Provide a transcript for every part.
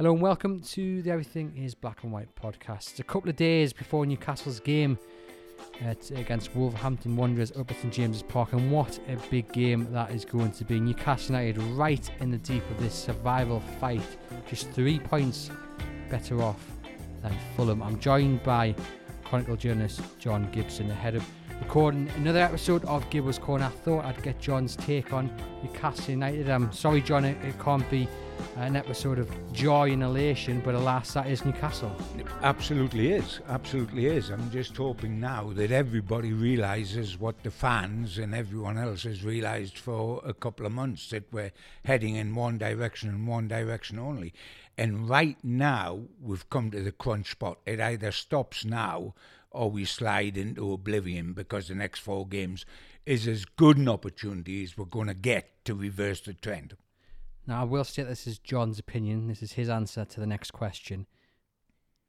Hello and welcome to the Everything is Black and White podcast. It's a couple of days before Newcastle's game at, against Wolverhampton Wanderers up at St James's Park, and what a big game that is going to be. Newcastle United right in the deep of this survival fight, just three points better off than Fulham. I'm joined by Chronicle journalist John Gibson ahead of recording another episode of Gibbo's Corner. I thought I'd get John's take on Newcastle United. I'm sorry, John, it, it can't be an episode of joy and elation, but alas, that is Newcastle. It absolutely is. Absolutely is. I'm just hoping now that everybody realises what the fans and everyone else has realised for a couple of months that we're heading in one direction and one direction only. And right now, we've come to the crunch spot. It either stops now or we slide into oblivion because the next four games is as good an opportunity as we're going to get to reverse the trend. Now, I will state this is John's opinion. This is his answer to the next question.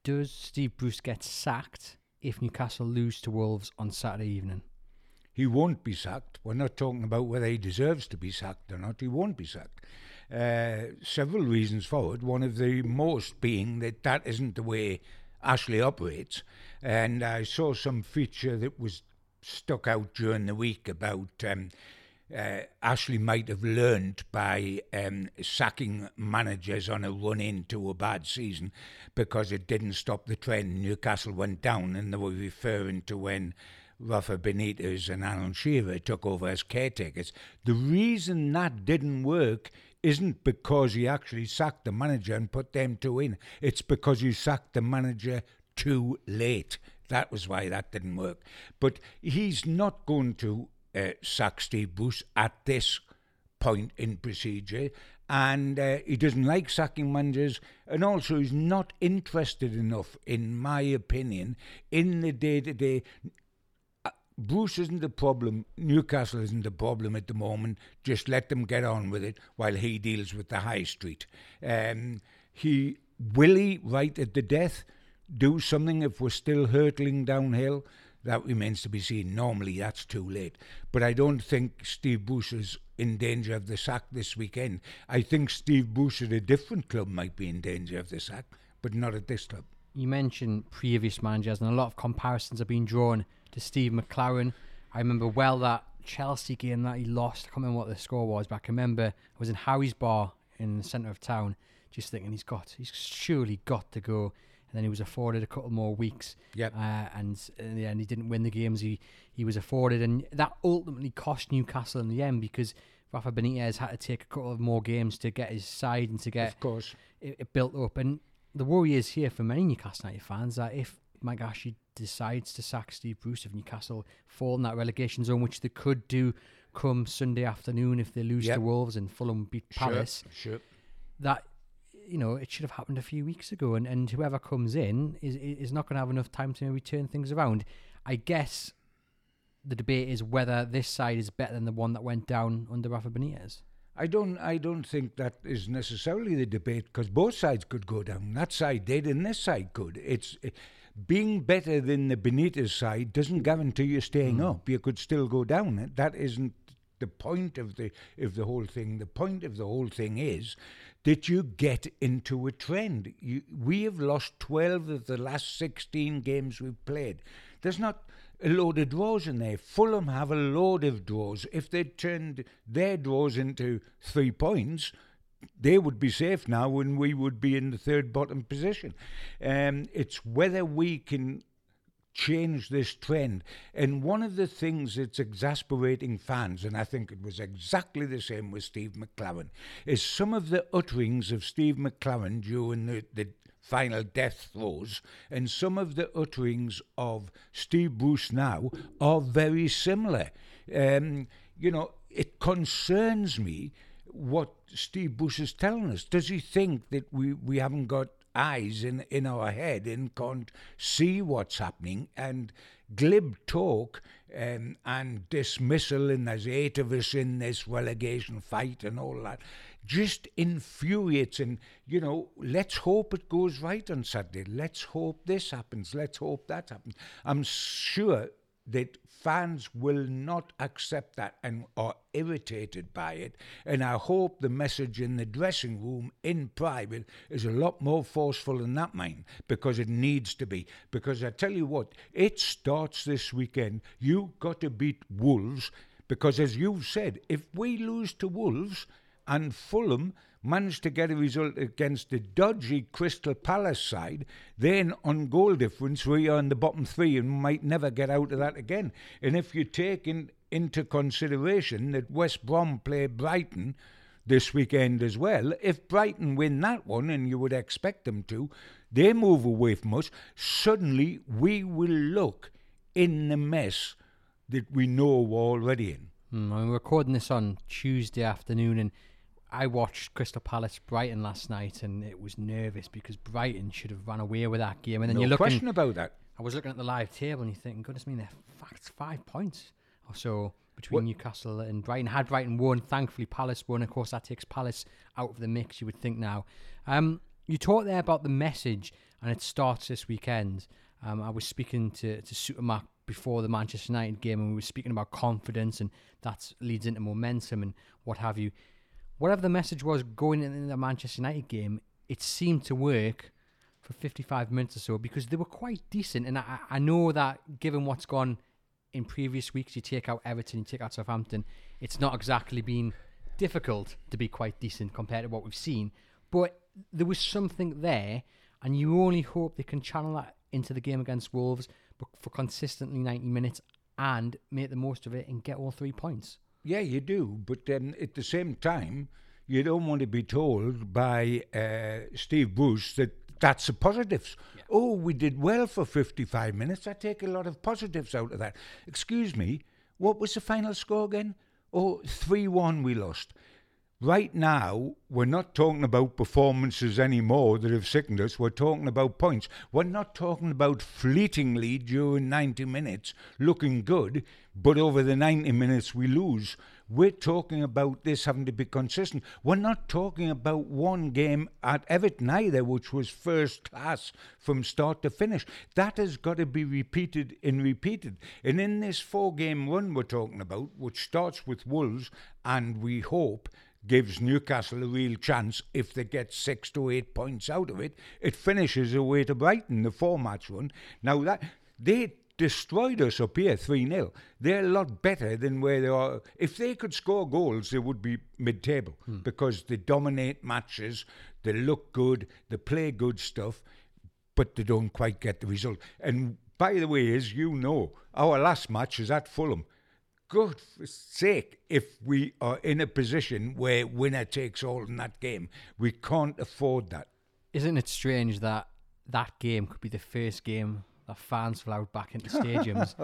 Does Steve Bruce get sacked if Newcastle lose to Wolves on Saturday evening? He won't be sacked. We're not talking about whether he deserves to be sacked or not. He won't be sacked. Uh, several reasons for it. One of the most being that that isn't the way Ashley operates. And I saw some feature that was stuck out during the week about um, uh, Ashley might have learned by um, sacking managers on a run into a bad season because it didn't stop the trend. Newcastle went down, and they were referring to when Rafa Benitez and Alan Shearer took over as caretakers. The reason that didn't work isn't because he actually sacked the manager and put them two in. It's because he sacked the manager too late. That was why that didn't work. But he's not going to uh, sack Steve Bruce at this point in procedure. And uh, he doesn't like sacking managers, and also he's not interested enough, in my opinion, in the day to day. Bruce isn't the problem. Newcastle isn't the problem at the moment. Just let them get on with it while he deals with the high street. Um, he will he right at the death do something if we're still hurtling downhill. That remains to be seen. Normally, that's too late. But I don't think Steve Bruce is in danger of the sack this weekend. I think Steve Bruce at a different club might be in danger of the sack, but not at this club. You mentioned previous managers, and a lot of comparisons have been drawn to Steve McClaren. I remember well that Chelsea game that he lost. I can't remember what the score was, but I can remember I was in Harry's bar in the centre of town, just thinking he's got, he's surely got to go and then he was afforded a couple more weeks. Yep. Uh, and in the end, he didn't win the games he, he was afforded, and that ultimately cost Newcastle in the end because Rafa Benitez had to take a couple of more games to get his side and to get of course it, it built up. And the worry is here for many Newcastle United fans that if Mike Ashley decides to sack Steve Bruce, of Newcastle fall in that relegation zone, which they could do come Sunday afternoon if they lose Yep. to Wolves and Fulham beat Palace, Sure, sure. that you know it should have happened a few weeks ago, and, and whoever comes in is is not going to have enough time to maybe turn things around. I guess the debate is whether this side is better than the one that went down under Rafa Benitez. I don't. I don't think that is necessarily the debate because both sides could go down. That side did, and this side could. It's eh, being better than the Benitez side doesn't guarantee you staying hmm. up. You could still go down. That isn't the point of the of the whole thing. The point of the whole thing is that you get into a trend. You, we have lost twelve of the last sixteen games we've played. There's not a load of draws in there. Fulham have a load of draws. If they turned their draws into three points, they would be safe now and we would be in the third bottom position. Um, it's whether we can change this trend. And one of the things that's exasperating fans, and I think it was exactly the same with Steve McClaren, is some of the utterings of Steve McClaren during the, the final death throes, and some of the utterings of Steve Bruce now are very similar. Um, you know, it concerns me what Steve Bruce is telling us? Does he think that we, we haven't got eyes in, in our head and can't see what's happening? And glib talk um, and dismissal, and there's eight of us in this relegation fight and all that, just infuriates. And, you know, let's hope it goes right on Saturday. Let's hope this happens. Let's hope that happens. I'm sure that fans will not accept that and are irritated by it. And I hope the message in the dressing room in private is a lot more forceful than that, mine, because it needs to be. Because I tell you what, it starts this weekend. You've got to beat Wolves. Because as you've said, if we lose to Wolves and Fulham managed to get a result against the dodgy Crystal Palace side, then on goal difference we are in the bottom three and might never get out of that again. And if you take in, into consideration that West Brom play Brighton this weekend as well, if Brighton win that one, and you would expect them to, they move away from us, suddenly we will look in the mess that we know we're already in. Mm, I'm recording this on Tuesday afternoon, and I watched Crystal Palace Brighton last night, and it was nervous because Brighton should have run away with that game. And then no you're looking, question about that. I was looking at the live table, and you're thinking, goodness me, they're facts five points or so between what? Newcastle and Brighton. Had Brighton won, thankfully Palace won. Of course, that takes Palace out of the mix. You would think now. Um, you talked there about the message, and it starts this weekend. Um, I was speaking to to Supermac before the Manchester United game, and we were speaking about confidence, and that leads into momentum and what have you whatever the message was going in the Manchester United game, it seemed to work for 55 minutes or so because they were quite decent. And I, I know that given what's gone in previous weeks, you take out Everton, you take out Southampton, it's not exactly been difficult to be quite decent compared to what we've seen. But there was something there, and you only hope they can channel that into the game against Wolves but for consistently 90 minutes and make the most of it and get all three points. Yeah, you do. But then at the same time, you don't want to be told by uh, Steve Bruce that that's the positives. Yeah. Oh, we did well for 55 minutes. I take a lot of positives out of that. Excuse me, what was the final score again? Oh, 3 1 we lost. Right now, we're not talking about performances anymore that have sickened us. We're talking about points. We're not talking about fleetingly during 90 minutes looking good, but over the 90 minutes we lose. We're talking about this having to be consistent. We're not talking about one game at Everton either, which was first class from start to finish. That has got to be repeated and repeated. And in this four game run we're talking about, which starts with Wolves, and we hope gives Newcastle a real chance if they get six to eight points out of it. It finishes away to Brighton, the four match run. Now that they destroyed us up here 3 0. They're a lot better than where they are. If they could score goals, they would be mid table hmm. because they dominate matches, they look good, they play good stuff, but they don't quite get the result. And by the way, as you know, our last match is at Fulham good for sake, if we are in a position where winner takes all in that game, we can't afford that. Isn't it strange that that game could be the first game that fans allowed back into stadiums?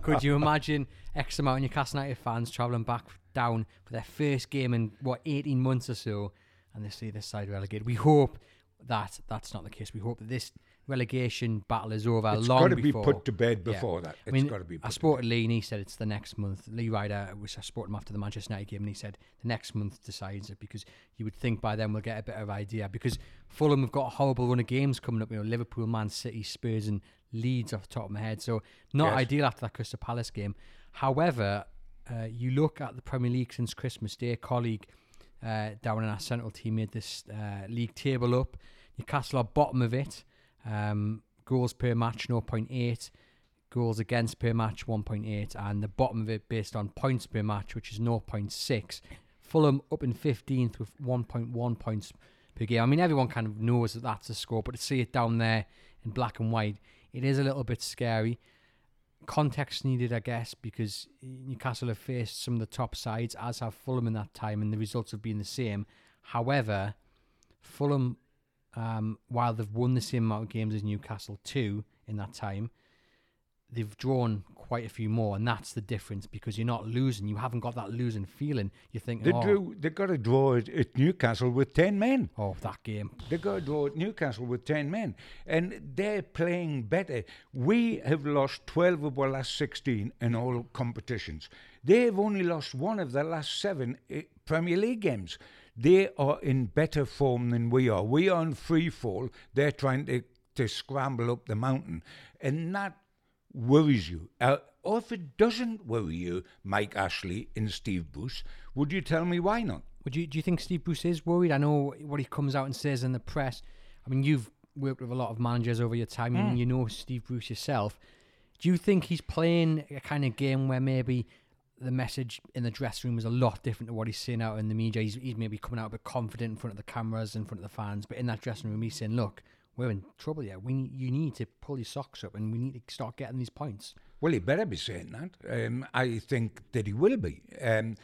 could you imagine X amount of Newcastle United fans travelling back down for their first game in what 18 months or so, and they see this side relegated? We hope that that's not the case. We hope that this relegation battle is over it's long got to be put to bed before yeah. that. It's I mean, got to be. I spoke to Lee and he said it's the next month. Lee Ryder, which I spoke to him after the Manchester United game, and he said the next month decides it because you would think by then we'll get a of idea because Fulham have got a horrible run of games coming up. You know, Liverpool, Man City, Spurs, and Leeds off the top of my head. So not yes. ideal after that Crystal Palace game. However, uh, you look at the Premier League since Christmas Day. colleague uh, down in our central team made this uh, league table up. Newcastle are bottom of it. Um, goals per match 0.8, goals against per match 1.8, and the bottom of it based on points per match, which is 0.6. Fulham up in 15th with 1.1 points per game. I mean, everyone kind of knows that that's a score, but to see it down there in black and white, it is a little bit scary. Context needed, I guess, because Newcastle have faced some of the top sides, as have Fulham in that time, and the results have been the same. However, Fulham um, while they've won the same amount of games as Newcastle, two in that time, they've drawn quite a few more, and that's the difference because you're not losing. You haven't got that losing feeling. You think, They oh, drew. They got a draw at, at Newcastle with ten men. oh, that game. They got a draw at Newcastle with 10 men. And they're playing better. We have lost 12 of our last 16 in all competitions. They've only lost one of their last seven eh, Premier League games. They are in better form than we are. We are in free fall. They're trying to, to scramble up the mountain. And that worries you. Uh, or if it doesn't worry you, Mike Ashley and Steve Bruce, would you tell me why not? Would you do you think Steve Bruce is worried? I know what he comes out and says in the press. I mean, you've worked with a lot of managers over your time, and you know Steve Bruce yourself. Do you think he's playing a kind of game where maybe the message in the dressing room is a lot different to what he's saying out in the media? He's, he's maybe coming out a bit confident in front of the cameras, in front of the fans, but in that dressing room, he's saying, "Look, we're in trouble here. We need, you need to pull your socks up, and we need to start getting these points." Well, he better be saying that. Um, I think that he will be. Um,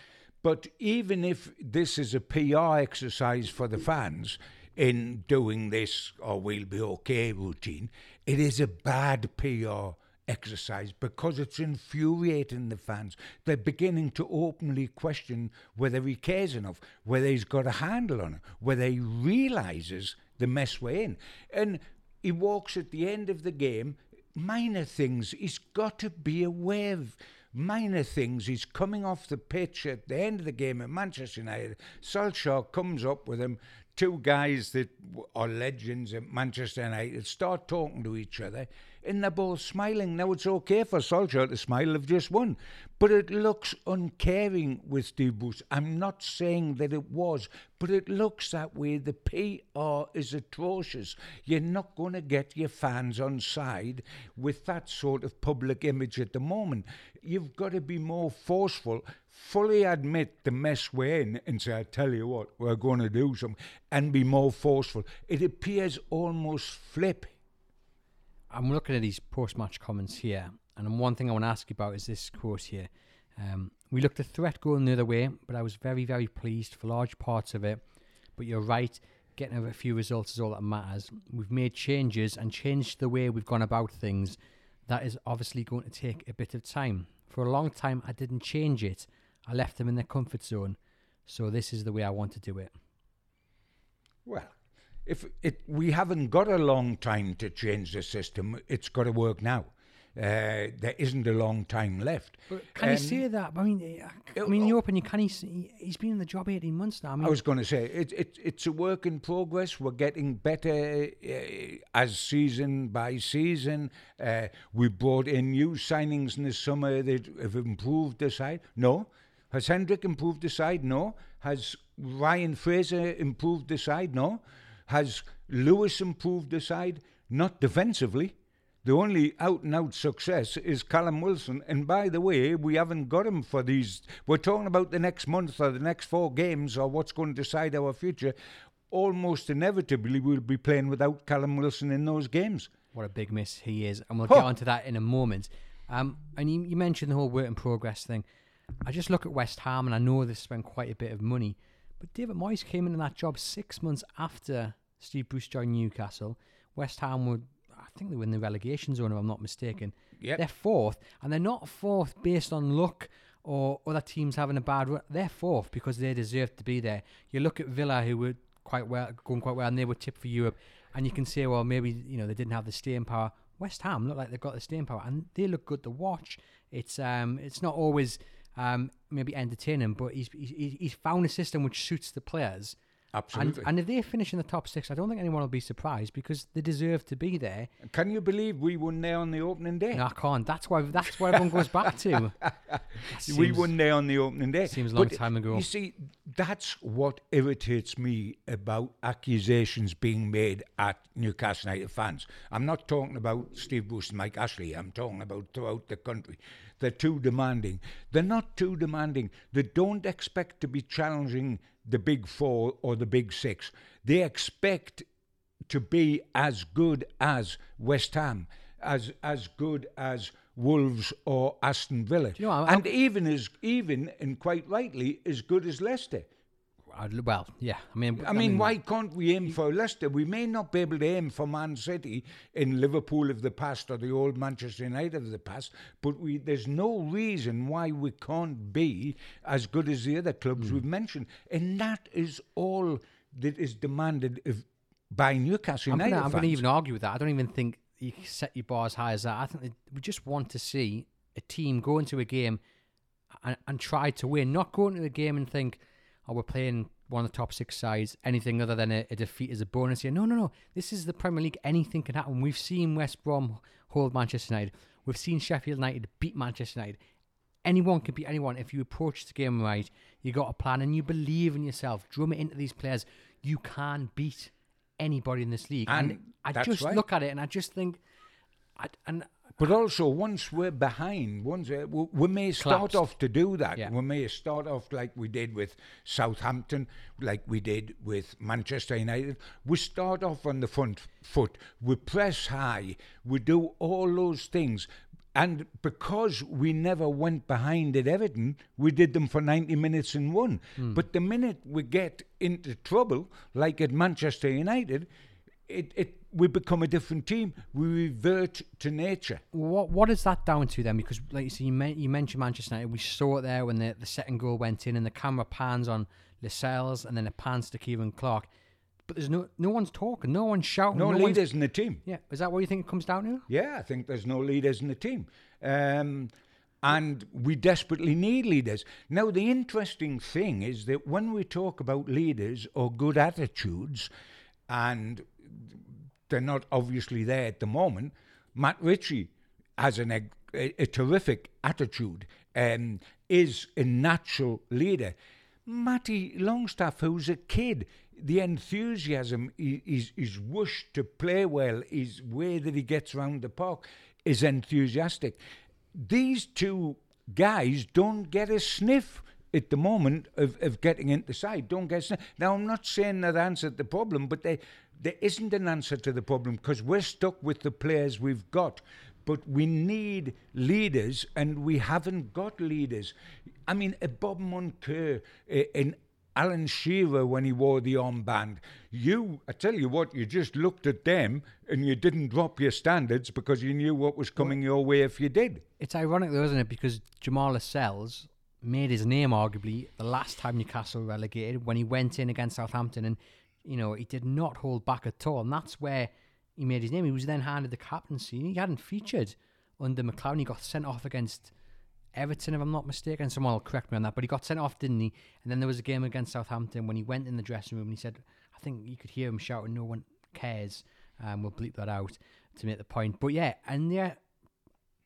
but even if this is a PR exercise for the fans in doing this or we'll be okay routine, it is a bad PR exercise because it's infuriating the fans. They're beginning to openly question whether he cares enough, whether he's got a handle on it, whether he realises the mess we're in. And he walks at the end of the game minor things he's got to be aware of. Minor things. He's coming off the pitch at the end of the game at Manchester United. Solskjaer comes up with him. Two guys that are legends at Manchester United start talking to each other, and they're both smiling. Now it's okay for Solskjaer to smile. They've just won, but it looks uncaring with Bruce. I'm not saying that it was, but it looks that way. The PR is atrocious. You're not going to get your fans on side with that sort of public image at the moment. You've got to be more forceful, fully admit the mess we're in, and say, I tell you what, we're going to do something, and be more forceful. It appears almost flip. I'm looking at these post-match comments here, and one thing I want to ask you about is this quote here. Um, we looked a threat going the other way, but I was very, very pleased for large parts of it. But you're right, getting a few results is all that matters. We've made changes and changed the way we've gone about things. That is obviously going to take a bit of time. For a long time, I didn't change it. I left them in their comfort zone. So this is the way I want to do it. Well, if it we haven't got a long time to change the system, it's got to work now. Uh, there isn't a long time left. Can you Um, say that? I mean, I mean, you open. You can. He, he's been in the job eighteen months now. I mean, I was going to say it, it, it's a work in progress. We're getting better uh, as season by season. Uh, we brought in new signings in the summer that have improved the side. No. Has Hendrick improved the side? No. Has Ryan Fraser improved the side? No. Has Lewis improved the side? Not defensively. The only out and out success is Callum Wilson. And by the way, we haven't got him for these. We're talking about the next month or the next four games or what's going to decide our future. Almost inevitably, we'll be playing without Callum Wilson in those games. what a big miss he is, and we'll Huh. get onto that in a moment. Um, and you, you mentioned the whole work in progress thing. I just look at West Ham, and I know they've spent quite a bit of money, but David Moyes came into that job six months after Steve Bruce joined Newcastle. West Ham were, I think they were in the relegation zone, if I'm not mistaken. Yep. They're fourth, and they're not fourth based on luck or other teams having a bad run. They're fourth because they deserve to be there. You look at Villa, who were quite well, going quite well, and they were tipped for Europe, and you can say, well, maybe you know they didn't have the staying power. West Ham look like they've got the staying power, and they look good to watch. It's um, it's not always um, maybe entertaining, but he's he's, he's found a system which suits the players. Absolutely. And, and if they finish in the top six, I don't think anyone will be surprised because they deserve to be there. Can you believe we won there on the opening day? No, I can't. That's why. That's what everyone goes back to. That we won there on the opening day. seems a long But, time ago. You see, that's what irritates me about accusations being made at Newcastle United fans. I'm not talking about Steve Bruce and Mike Ashley. I'm talking about throughout the country. They're too demanding. They're not too demanding. They don't expect to be challenging the big four or the big six. They expect to be as good as West Ham, as as good as Wolves or Aston Villa, you know, and even as even and quite rightly as good as Leicester. I'd, well, yeah. I mean, I mean, why can't we aim for Leicester? We may not be able to aim for Man City in Liverpool of the past or the old Manchester United of the past, but we, there's no reason why we can't be as good as the other clubs Hmm. we've mentioned. And that is all that is demanded of, by Newcastle United I'm going to even argue with that. I don't even think you can set your bar as high as that. I think we just want to see a team go into a game and, and try to win, not go into the game and think, we're playing one of the top six sides. Anything other than a, a defeat is a bonus here. No, no, no. This is the Premier League. Anything can happen. We've seen West Brom hold Manchester United. We've seen Sheffield United beat Manchester United. Anyone can beat anyone if you approach the game right. You got a plan and you believe in yourself. Drum it into these players. You can beat anybody in this league. And, And I just right. look at it and I just think, I, and But also, once we're behind, once uh, we, we may start Collapsed. off to do that. Yeah. We may start off like we did with Southampton, like we did with Manchester United. We start off on the front foot. We press high. We do all those things. And because we never went behind at Everton, we did them for 90 minutes and won. But the minute we get into trouble, like at Manchester United, it, it we become a different team. We revert to nature. what what is that down to then? Because like you see, you, men- you mentioned Manchester United. We saw it there when the, the second goal went in, and the camera pans on Lascelles, and then it pans to Ciaran Clark. But there's no no one's talking, no one's shouting, No, one's- leaders in the team. Yeah, is that what you think it comes down to? Yeah, I think there's no leaders in the team. Um, and we desperately need leaders. Now, the interesting thing is that when we talk about leaders or good attitudes, and they're not obviously there at the moment, Matt Ritchie has an, a, a terrific attitude, and is a natural leader. Matty Longstaff, who's a kid, the enthusiasm, his, his wish to play well, his way that he gets around the park is enthusiastic. These two guys don't get a sniff at the moment of, of getting into the side. Don't get a sniff. Now, I'm not saying that answered the problem, but they, there isn't an answer to the problem because we're stuck with the players we've got. But we need leaders, and we haven't got leaders. I mean, a Bob Moncur, uh, an Alan Shearer when he wore the armband. You, I tell you what, you just looked at them and you didn't drop your standards because you knew what was coming your way if you did. It's ironic though, isn't it? Because Jamal Lascelles made his name arguably the last time Newcastle relegated when he went in against Southampton and you know, he did not hold back at all. And that's where he made his name. He was then handed the captaincy. He hadn't featured under McClaren. He got sent off against Everton, if I'm not mistaken. Someone will correct me on that. But he got sent off, didn't he? And then there was a game against Southampton when he went in the dressing room and he said, I think you could hear him shouting, no one cares. Um, we'll bleep that out to make the point. But yeah, and yeah,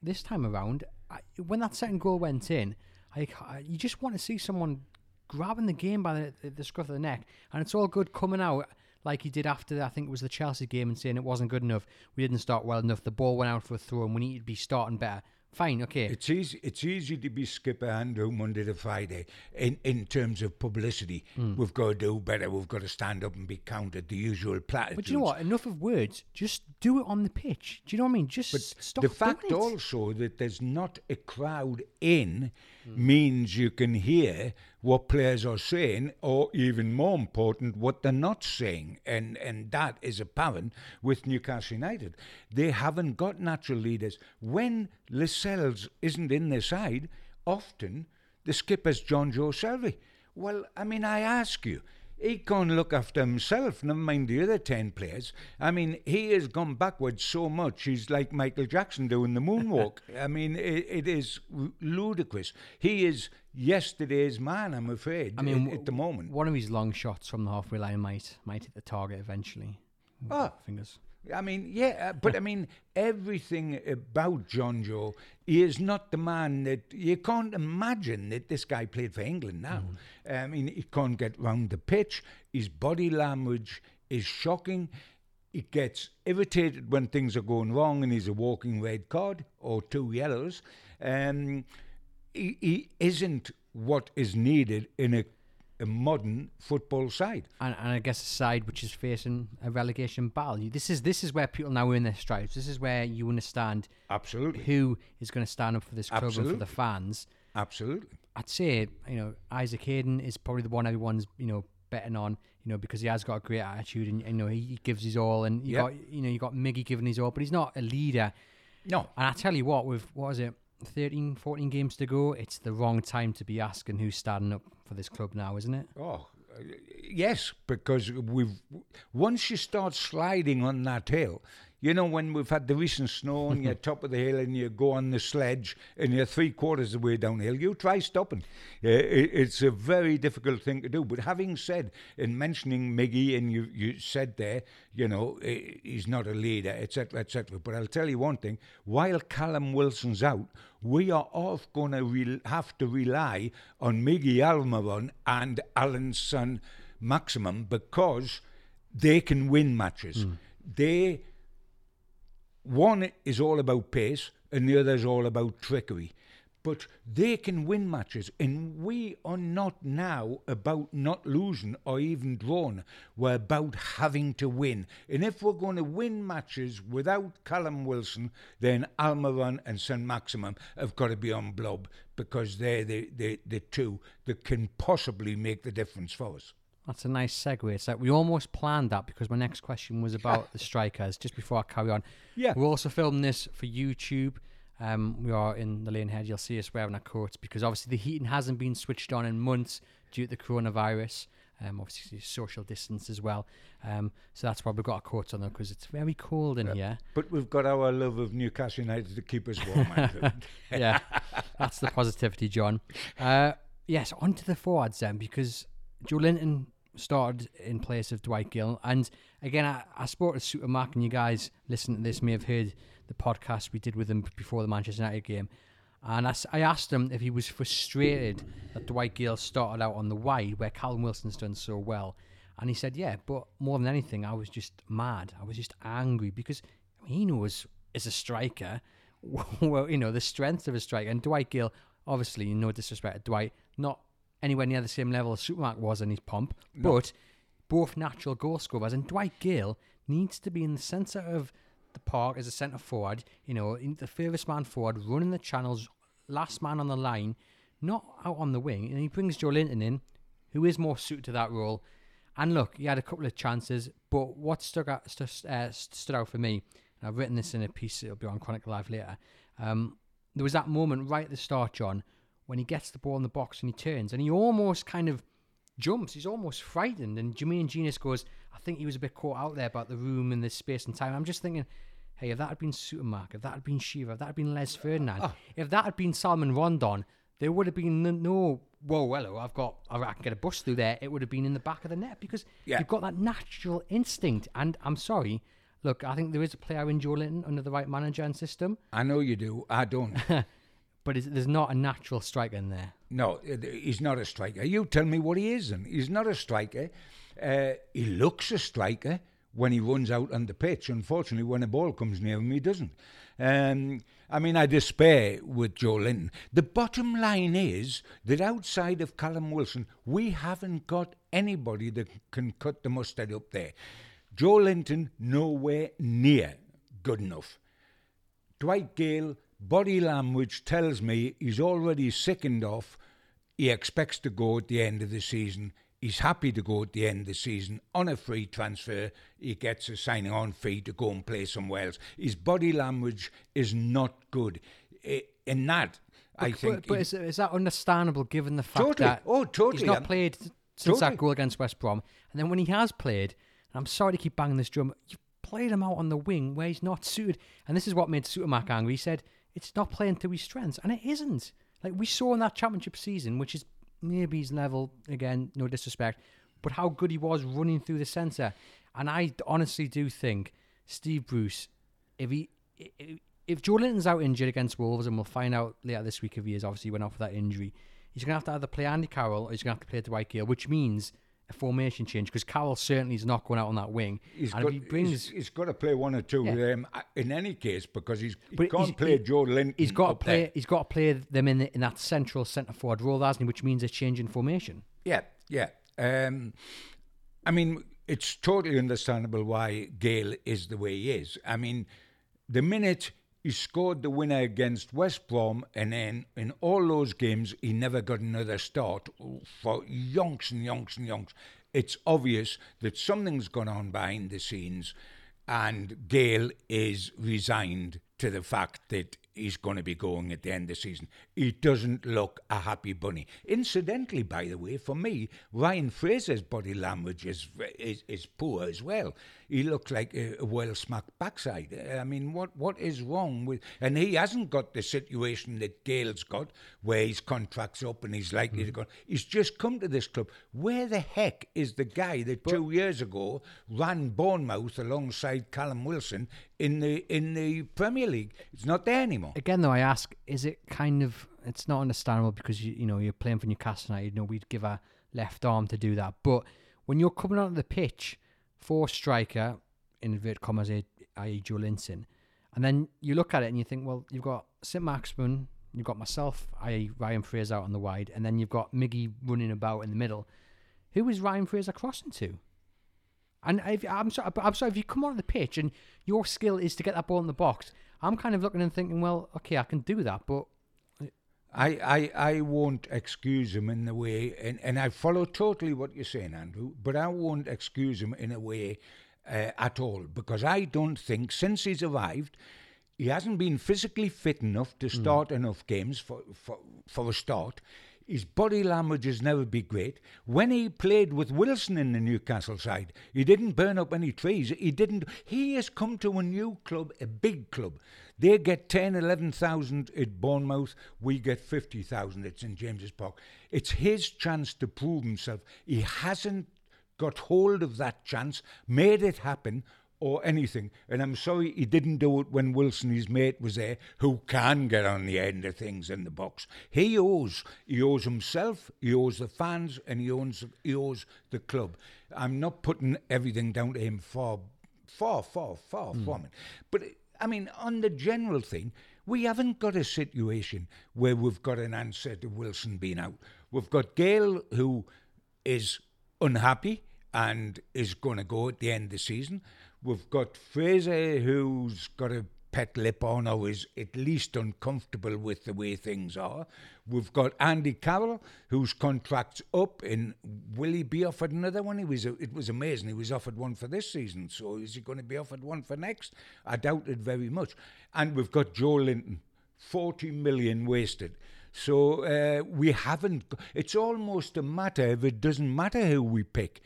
this time around, I, when that second goal went in, I, I- you just want to see someone grabbing the game by the, the, scruff of the neck, and it's all good coming out like he did after I think it was the Chelsea game and saying it wasn't good enough. We didn't start well enough. The ball went out for a throw, and we need to be starting better. Fine, okay. It's easy. It's easy to be skipper Andrew Monday to Friday in in terms of publicity. Hmm. We've got to do better. We've got to stand up and be counted. The usual platitudes. but you know what? Enough of words. Just do it on the pitch. Do you know what I mean? Just stop. the fact also that there's not a crowd in Hmm. means you can hear what players are saying, or even more important, what they're not saying, and and that is apparent with Newcastle United. They haven't got natural leaders. When Lascelles isn't in their side, often the skipper's Jonjo Shelvey. Well, I mean, I ask you, he can't look after himself, never mind the other 10 players. I mean, he has gone backwards so much, he's like Michael Jackson doing the moonwalk. I mean, it, it is ludicrous. He is yesterday's man, I'm afraid, I mean, at, at the moment. one of his long shots from the halfway line might might hit the target eventually. Oh, Fingers. I mean, yeah, uh, but I mean, everything about Jonjo, he is not the man that you can't imagine that this guy played for England now. I mean, he can't get round the pitch. His body language is shocking. He gets irritated when things are going wrong and he's a walking red card or two yellows. Um, he, he isn't what is needed in a, a modern football side. and, and I guess a side which is facing a relegation battle. This is this is where people now are in their stripes. This is where you understand Absolutely. who is going to stand up for this club and for the fans. Absolutely. I'd say you know Isaac Hayden is probably the one everyone's you know betting on, you know, because he has got a great attitude and you know he, he gives his all, and you Yep. got you know you got Miggy giving his all, but he's not a leader. No. And I tell you what, with what is it, 13, 14 games to go, it's the wrong time to be asking who's starting up for this club now, isn't it? Oh, yes, because we've once you start sliding on that hill, you know when we've had the recent snow and you're top of the hill and you go on the sledge and you're three quarters of the way downhill, you try stopping. Uh, it, it's a very difficult thing to do. But having said, in mentioning Miggy, and you you said there, you know he's not a leader, etc., etc. But I'll tell you one thing: while Callum Wilson's out, we are off going to re- have to rely on Miggy Almiron and Alan's son Maximum because they can win matches. They one is all about pace and the other is all about trickery. But they can win matches, and we are not now about not losing or even drawn. We're about having to win. And if we're going to win matches without Callum Wilson, then Almiron and St Maximin have got to be on blob because they're the, the, the two that can possibly make the difference for us. That's a nice segue. It's like we almost planned that because my next question was about the strikers. Just before I carry on, Yeah. we're also filming this for YouTube. Um, we are in the lane head. You'll see us wearing our coats because obviously the heating hasn't been switched on in months due to the coronavirus. Um, obviously social distance as well. Um, so that's why we've got our coats on though because it's very cold in here. But we've got our love of Newcastle United to keep us warm. Yeah, that's the positivity, John. Uh, yes, on to the forwards then, because Joelinton started in place of Dwight Gayle. And again, I, I spoke to Supermac, and you guys listening to this may have heard the podcast we did with him before the Manchester United game. And I, I asked him if he was frustrated that Dwight Gayle started out on the wide where Callum Wilson's done so well. And he said, yeah, but more than anything, I was just mad. I was just angry because he knows as a striker, well, you know, the strength of a striker. And Dwight Gayle, obviously, no disrespect to Dwight, not anywhere near the same level as Supermac was in his pomp, but both natural goal scorers. And Dwight Gayle needs to be in the centre of the park as a centre forward, you know, in the furthest man forward, running the channels, last man on the line, not out on the wing. And he brings Joelinton in, who is more suited to that role. And look, he had a couple of chances, but what stuck out, stu- uh, stood out for me, and I've written this in a piece, it'll be on Chronicle Live later. Um, there was that moment right at the start, John, when he gets the ball in the box and he turns, and he almost kind of jumps. He's almost frightened. And Jermaine Jenas goes, I think he was a bit caught out there about the room and the space and time. I'm just thinking, hey, if that had been Supermac, if that had been Shearer, if that had been Les ah. Ferdinand, if that had been Salomon Rondon, there would have been no, whoa, hello, I've got, I can get a bus through there. It would have been in the back of the net because Yeah. you've got that natural instinct. And I'm sorry, look, I think there is a player in Joelinton under the right manager and system, I know you do. I don't. but there's not a natural striker in there. No, he's not a striker. You tell me what he is, and he's not a striker. Uh, he looks a striker when he runs out on the pitch. Unfortunately, when a ball comes near him, he doesn't. Um, I mean, I despair with Joelinton. The bottom line is that outside of Callum Wilson, we haven't got anybody that can cut the mustard up there. Joelinton, nowhere near good enough. Dwight Gayle, body language tells me he's already sickened off. He expects to go at the end of the season. He's happy to go at the end of the season on a free transfer. He gets a signing on fee to go and play somewhere else. His body language is not good. In that, I think. But, but he- is, is that understandable given the fact Totally. that Oh, totally. he's not I'm- played since Totally. that goal against West Brom, and then when he has played, and I'm sorry to keep banging this drum, you've played him out on the wing where he's not suited, and this is what made Supermac angry. He said it's not playing to his strengths, and it isn't. Like we saw in that championship season, which is maybe his level again, no disrespect, but how good he was running through the centre, and I honestly do think Steve Bruce, if he. If Joelinton's out injured against Wolves, and we'll find out later this week if he is, obviously he went off with that injury, he's going to have to either play Andy Carroll or he's going to have to play Dwight Gayle, which means a formation change because Carroll certainly is not going out on that wing. He's and got, he brings, he's, he's got to play one or two Yeah. um, in any case because he's, he But can't he's- play he- Joelinton. he's got to play. there. He's got to play them in the, in that central centre forward role, hasn't he? Which means a change in formation. Yeah, yeah. Um, I mean, it's totally understandable why Gayle is the way he is. I mean, the minute he scored the winner against West Brom, and then in all those games, he never got another start for yonks and yonks and yonks. it's obvious that something's gone on behind the scenes, and Gayle is resigned to the fact that he's going to be going at the end of the season. He doesn't look a happy bunny. Incidentally, by the way, for me, Ryan Fraser's body language is is, is poor as well. He looks like a, a well smacked backside. I mean, what what is wrong with? And he hasn't got the situation that Gayle's got, where his contract's up and he's likely mm. to go. He's just come to this club. Where the heck is the guy that but, two years ago ran Bournemouth alongside Callum Wilson in the in the Premier League? It's not there anymore. Again, though, I ask: Is it kind of? It's not understandable because you you know you're playing for Newcastle United. You know we'd give a left arm to do that, but when you're coming onto the pitch for striker in inverted commas, i.e. Joelinton, and then you look at it and you think, well, you've got St Maximin, you've got myself, i.e. Ryan Fraser out on the wide, and then you've got Miggy running about in the middle. Who is Ryan Fraser crossing to? And if, I'm sorry, I'm sorry if you come on the pitch and your skill is to get that ball in the box. I'm kind of looking and thinking, well, okay, I can do that, but I, I, I won't excuse him in the way, and, and I follow totally what you're saying, Andrew, but I won't excuse him in a way uh, at all because I don't think since he's arrived, he hasn't been physically fit enough to hmm. start mm. enough games for, for, for a start. His body language has never been great. When he played with Wilson in the Newcastle side, he didn't burn up any trees. He didn't. He has come to a new club, a big club. They get 10, 11,000 at Bournemouth. We get 50,000 at St James's Park. It's his chance to prove himself. He hasn't got hold of that chance, made it happen, or anything. And I'm sorry he didn't do it when Wilson, his mate, was there, who can get on the end of things in the box. He owes. He owes himself, he owes the fans, and he owes, he owes the club. I'm not putting everything down to him far, far, far, far mm. from it. But, I mean, on the general thing, we haven't got a situation where we've got an answer to Wilson being out. We've got Gayle, who is unhappy and is going to go at the end of the season. We've got Fraser, who's got a pet lip on or is at least uncomfortable with the way things are. We've got Andy Carroll, whose contract's up, and will he be offered another one? He was it was amazing. He was offered one for this season, so is he going to be offered one for next? I doubt it very much. And we've got Joelinton, forty million wasted. So uh, we haven't. It's almost a matter if it doesn't matter who we pick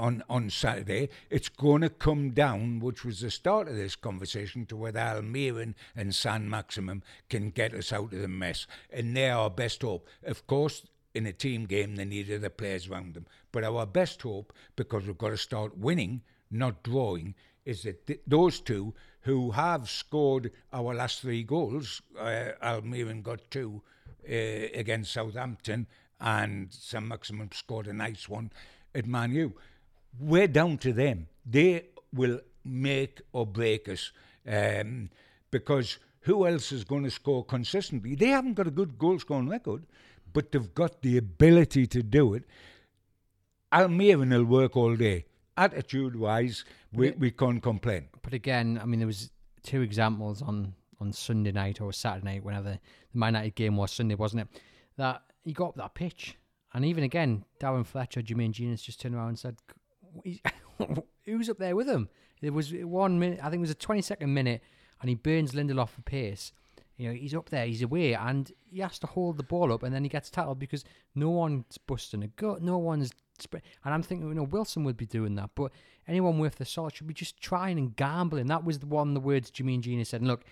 on, on Saturday, it's going to come down, which was the start of this conversation, to whether Almiron and Saint-Maximin can get us out of the mess. And they're our best hope. Of course, in a team game, they need other players around them. But our best hope, because we've got to start winning, not drawing, is that th- those two who have scored our last three goals, uh, Almiron got two uh, against Southampton, and Saint-Maximin scored a nice one at Man U we're down to them. They will make or break us um, because who else is going to score consistently? They haven't got a good goal scoring record, but they've got the ability to do it. Almiron will work all day. Attitude wise, we, we can't complain. But again, I mean, there was two examples on, on Sunday night or Saturday night, whenever the Man United game was Sunday, wasn't it? That he got up that pitch. And even again, Darren Fletcher, Jermaine Jenas just turned around and said, who's up there with him? There was one minute, I think it was a 20 second minute, and he burns Lindelof for pace. You know, he's up there, he's away, and he has to hold the ball up, and then he gets tackled because no one's busting a gut, no one's. And I'm thinking, you know, Wilson would be doing that, but anyone worth the salt should be just trying and gambling. That was the one the words Jermaine Jenas said. And look,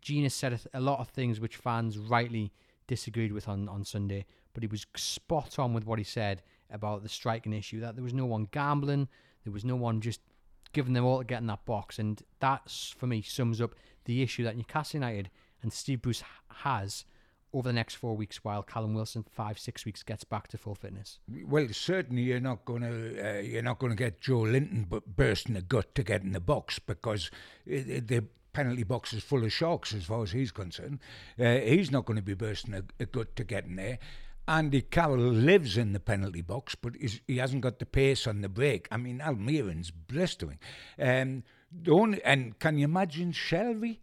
Jenas said a lot of things which fans rightly disagreed with on, on Sunday, but he was spot on with what he said about the striking issue that there was no one gambling, there was no one just giving them all to get in that box, and that for me sums up the issue that Newcastle United and Steve Bruce has over the next four weeks while Callum Wilson five six weeks gets back to full fitness. Well, certainly you're not going to uh, you're not going to get Joelinton but bursting a gut to get in the box because it, it, the penalty box is full of sharks as far as he's concerned. Uh, he's not going to be bursting a, a gut to get in there. Andy Carroll lives in the penalty box, but he hasn't got the pace on the break. I mean, Almiron's blistering. Um, only, and can you imagine Shelvey?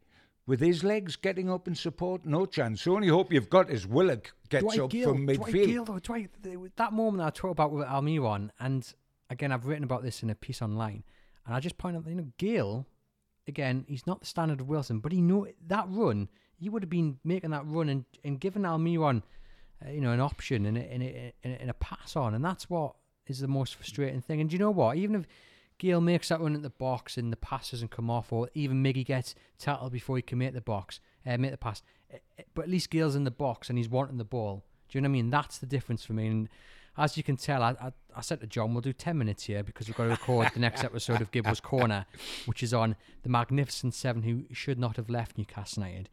with his legs getting up in support? No chance. The only hope you've got is Willock gets Dwight up Gayle, from midfield. Dwight Gayle, Dwight, that moment I talked about with Almiron, and again, I've written about this in a piece online, and I just point out, that, you know, Gayle, again, he's not the standard of Wilson, but he knew that run. He would have been making that run and, and giving Almiron, you know, an option and a, and, a, and, a, pass on, and that's what is the most frustrating thing. And do you know what? Even if Gayle makes that run at the box and the pass doesn't come off, or even Miggy gets tackled before he can make the box, uh, make the pass, uh, but at least Gayle's in the box and he's wanting the ball. Do you know what I mean? That's the difference for me. And as you can tell, I, I, I said to John, we'll do 10 minutes here because we've got to record the next episode of Gibbo's Corner, which is on the Magnificent Seven who should not have left Newcastle United.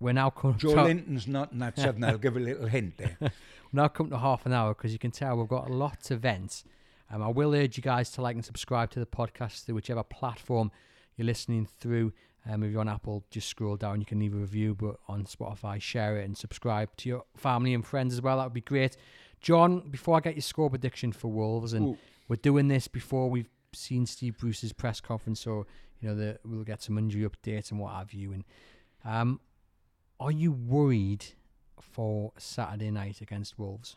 We're now coming Joelinton's not in that seven. I'll give a little hint there. We're now come to half an hour because you can tell we've got lots of events. Um, I will urge you guys to like and subscribe to the podcast through whichever platform you're listening through. Um, if you're on Apple, just scroll down. You can leave a review, but on Spotify, share it and subscribe to your family and friends as well. That would be great. John, before I get your score prediction for Wolves, and Ooh. we're doing this before we've seen Steve Bruce's press conference, so you know that we'll get some injury updates and what have you. And um, are you worried for Saturday night against Wolves?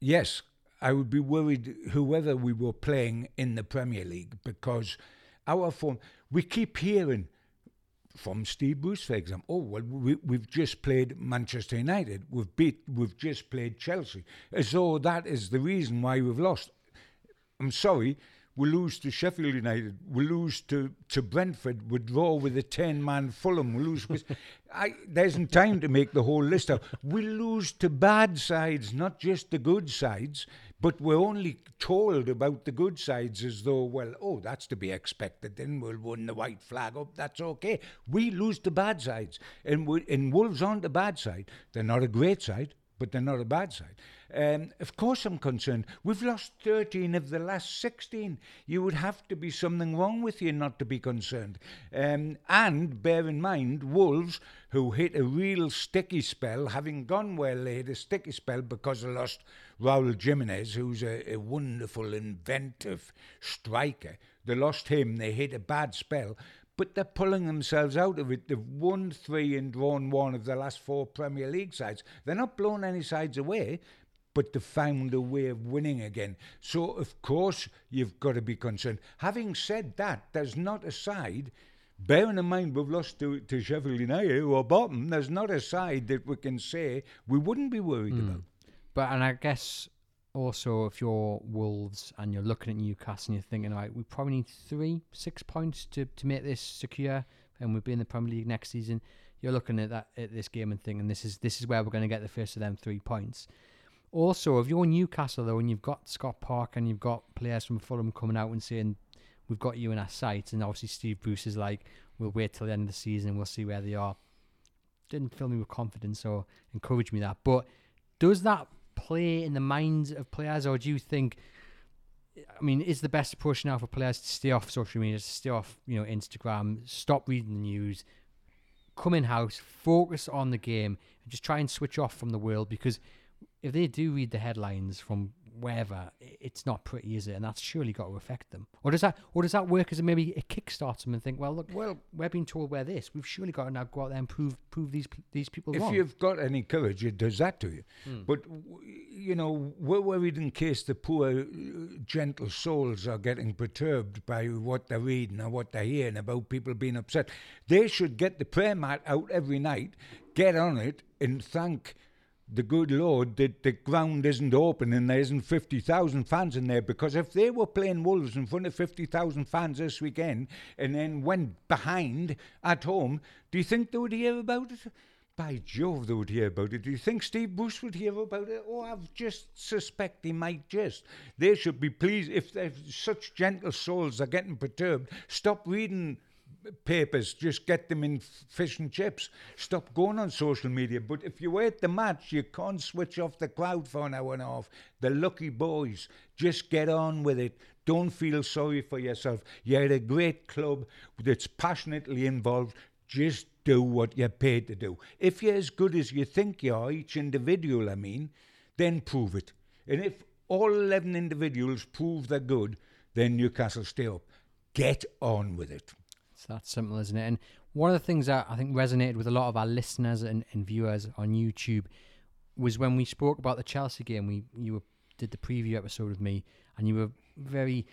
Yes, I would be worried whoever we were playing in the Premier League because our form, we keep hearing from Steve Bruce, for example, oh, well, we, we've just played Manchester United, we've beat, we've just played Chelsea, as though that is the reason why we've lost. I'm sorry, we lose to Sheffield United, we lose to, to Brentford, we draw with a 10 man Fulham, we lose. I, there isn't time to make the whole list out. We lose to bad sides, not just the good sides, but we're only told about the good sides as though, well, oh, that's to be expected. Then we'll win the white flag up. That's okay. We lose to bad sides. And, we, and Wolves aren't a bad side. They're not a great side, but they're not a bad side. Um, of course, I'm concerned. We've lost 13 of the last 16. You would have to be something wrong with you not to be concerned. Um, and bear in mind, Wolves, who hit a real sticky spell, having gone well, they hit a sticky spell because they lost Raul Jimenez, who's a, a wonderful, inventive striker. They lost him, they hit a bad spell but they're pulling themselves out of it. They've won three and drawn one of the last four Premier League sides. They're not blowing any sides away, but they've found a way of winning again. So, of course, you've got to be concerned. Having said that, there's not a side. Bearing in mind we've lost to, to Sheffield United who are bottom, there's not a side that we can say we wouldn't be worried Mm. about. But and I guess also if you're Wolves and you're looking at Newcastle and you're thinking, right, we probably need three, six points to, to make this secure, and we'll be in the Premier League next season. You're looking at that at this game and thinking this is this is where we're going to get the first of them three points. Also, if you're Newcastle though, and you've got Scott Parker and you've got players from Fulham coming out and saying we've got you in our sights, and obviously Steve Bruce is like, we'll wait till the end of the season and we'll see where they are. Didn't fill me with confidence or encourage me that. But does that play in the minds of players, or do you think? I mean, is the best approach now for players to stay off social media, to stay off, you know, Instagram, stop reading the news, come in house, focus on the game, and just try and switch off from the world? Because if they do read the headlines from wherever, it's not pretty, is it? And that's surely got to affect them. Or does that, or does that work as a, maybe it kickstarts them and think, well, look, Well, we're being told we're this. We've surely got to now go out there and prove prove these pe- these people if wrong. you've got any courage, it does that to you. But, you know, we're worried in case the poor, uh, gentle souls are getting perturbed by what they're reading or what they're hearing about people being upset. They should get the prayer mat out every night, get on it, and thank the good Lord that the ground isn't open and there isn't 50,000 fans in there because if they were playing Wolves in front of 50,000 fans this weekend and then went behind at home, do you think they would hear about it? By Jove, they would hear about it. Do you think Steve Bruce would hear about it? Oh, I've just suspect he might just. They should be pleased if they're such gentle souls are getting perturbed. Stop reading papers, just get them in fish and chips. Stop going on social media. But if you at the match, you can't switch off the crowd for an hour and a half. The lucky boys, just get on with it. Don't feel sorry for yourself. You're at a great club that's passionately involved. Just do what you're paid to do. If you're as good as you think you are, each individual, I mean, then prove it. And if all 11 individuals prove they're good, then Newcastle stay up. Get on with it. It's that simple, isn't it? And one of the things that I think resonated with a lot of our listeners and, and viewers on YouTube was when we spoke about the Chelsea game. We you were, did the preview episode with me, and you were very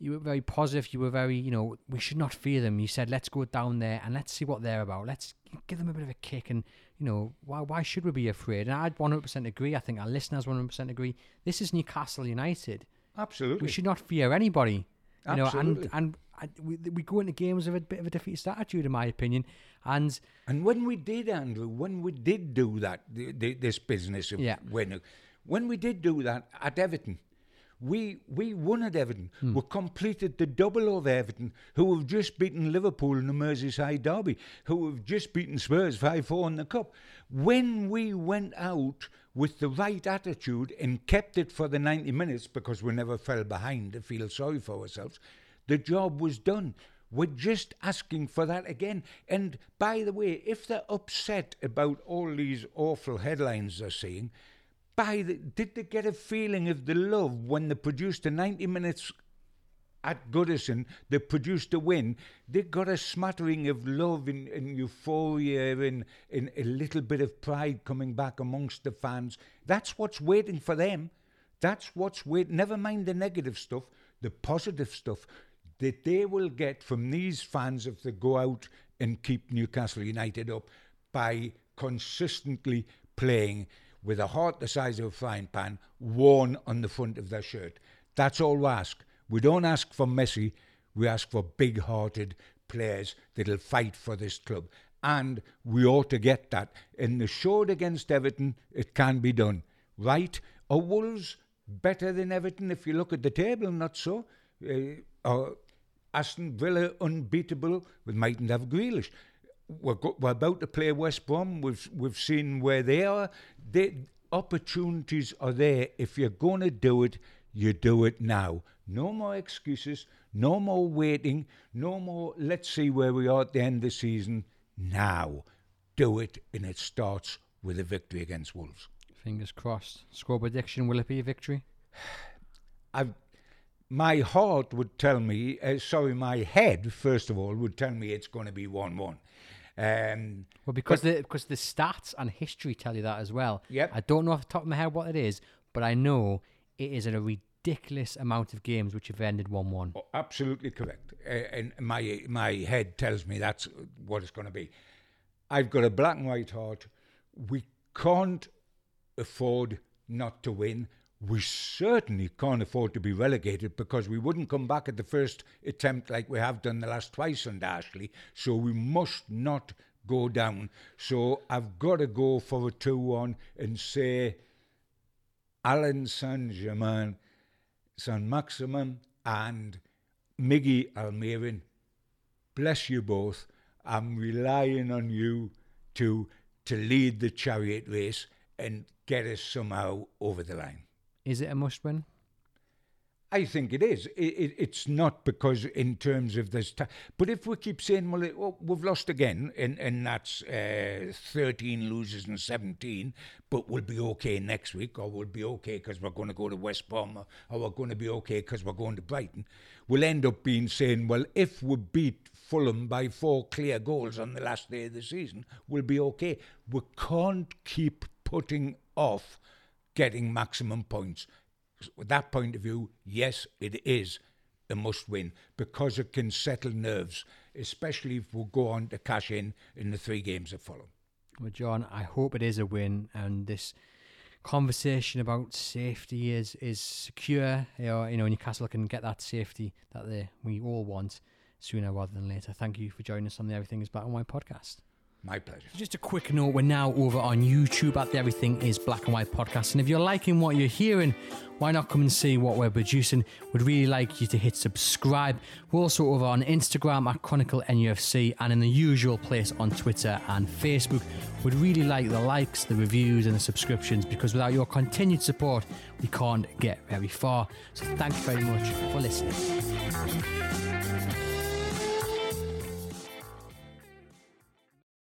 you were very positive. You were very, you know, we should not fear them. You said, let's go down there and let's see what they're about. Let's give them a bit of a kick. And, you know, why, why should we be afraid? And I'd 100% agree. I think our listeners 100% agree. This is Newcastle United. Absolutely. We should not fear anybody. You know, Absolutely. and, and, and we, we go into games with a bit of a defeatist attitude, in my opinion. And And when we did, Andrew, when we did do that, the, the, this business of Yeah. when, when we did do that at Everton, we we won at Everton. Hmm. We completed the double of Everton, who have just beaten Liverpool in the Merseyside derby, who have just beaten Spurs five four in the cup. When we went out with the right attitude and kept it for the ninety minutes because we never fell behind to feel sorry for ourselves, the job was done. We're just asking for that again. And by the way, if they're upset about all these awful headlines they're seeing, by the, did they get a feeling of the love when they produced the 90 minutes at Goodison, they produced a win, they got a smattering of love and, and euphoria and, and a little bit of pride coming back amongst the fans. That's what's waiting for them. That's what's waiting. Never mind the negative stuff, the positive stuff that they will get from these fans if they go out and keep Newcastle United up by consistently playing with a heart the size of a frying pan worn on the front of their shirt. That's all we ask. We don't ask for Messi, we ask for big hearted players that'll fight for this club. And we ought to get that. In the showed against Everton, it can be done. Right? Are Wolves better than Everton if you look at the table? Not so. Uh, Aston Villa unbeatable with mightn't have Grealish. We're, go- we're about to play West Brom. We've we've seen where they are. The opportunities are there. If you're going to do it, you do it now. No more excuses. No more waiting. No more. Let's see where we are at the end of the season. Now, do it, and it starts with a victory against Wolves. fingers crossed. Score prediction, will it be a victory? I've, my heart would tell me, uh, sorry, my head, first of all, would tell me it's going to be 1 1. Um, Well, because the because the stats and history tell you that as well. Yep. I don't know off the top of my head what it is, but I know it is in a ridiculous amount of games which have ended one-one. oh, absolutely correct. Uh, and my, my head tells me that's what it's going to be. I've got a black and white heart. We can't afford not to win. We certainly can't afford to be relegated because we wouldn't come back at the first attempt like we have done the last twice under Ashley. So we must not go down. So I've got to go for a 2 1 and say Allan Saint Germain, Saint-Maximin, and Miggy Almiron bless you both. I'm relying on you to to lead the chariot race and get us somehow over the line. Is it a must-win? I think it is. It, it, it's not because in terms of this, ta- but if we keep saying, well, it, well we've lost again, and and that's uh, thirteen losers and seventeen, but we'll be okay next week, or we'll be okay because we're going to go to West Brom, or, or we're going to be okay because we're going to Brighton. We'll end up being saying, well, if we beat Fulham by four clear goals on the last day of the season, we'll be okay. We can't keep putting off getting maximum points with that point of view, yes, it is a must win because it can settle nerves, especially if we go on to cash in in the three games that follow. Well, John, I hope it is a win, and this conversation about safety is is secure. You know, you know Newcastle can get that safety that they we all want sooner rather than later. Thank you for joining us on the Everything Is Black and White podcast. My pleasure. Just a quick note, we're now over on YouTube at the Everything is Black and White podcast. And if you're liking what you're hearing, why not come and see what we're producing? We'd really like you to hit subscribe. We're also over on Instagram at Chronicle NUFC and in the usual place on Twitter and Facebook. We'd really like the likes, the reviews, and the subscriptions because without your continued support, we can't get very far. So thank you very much for listening.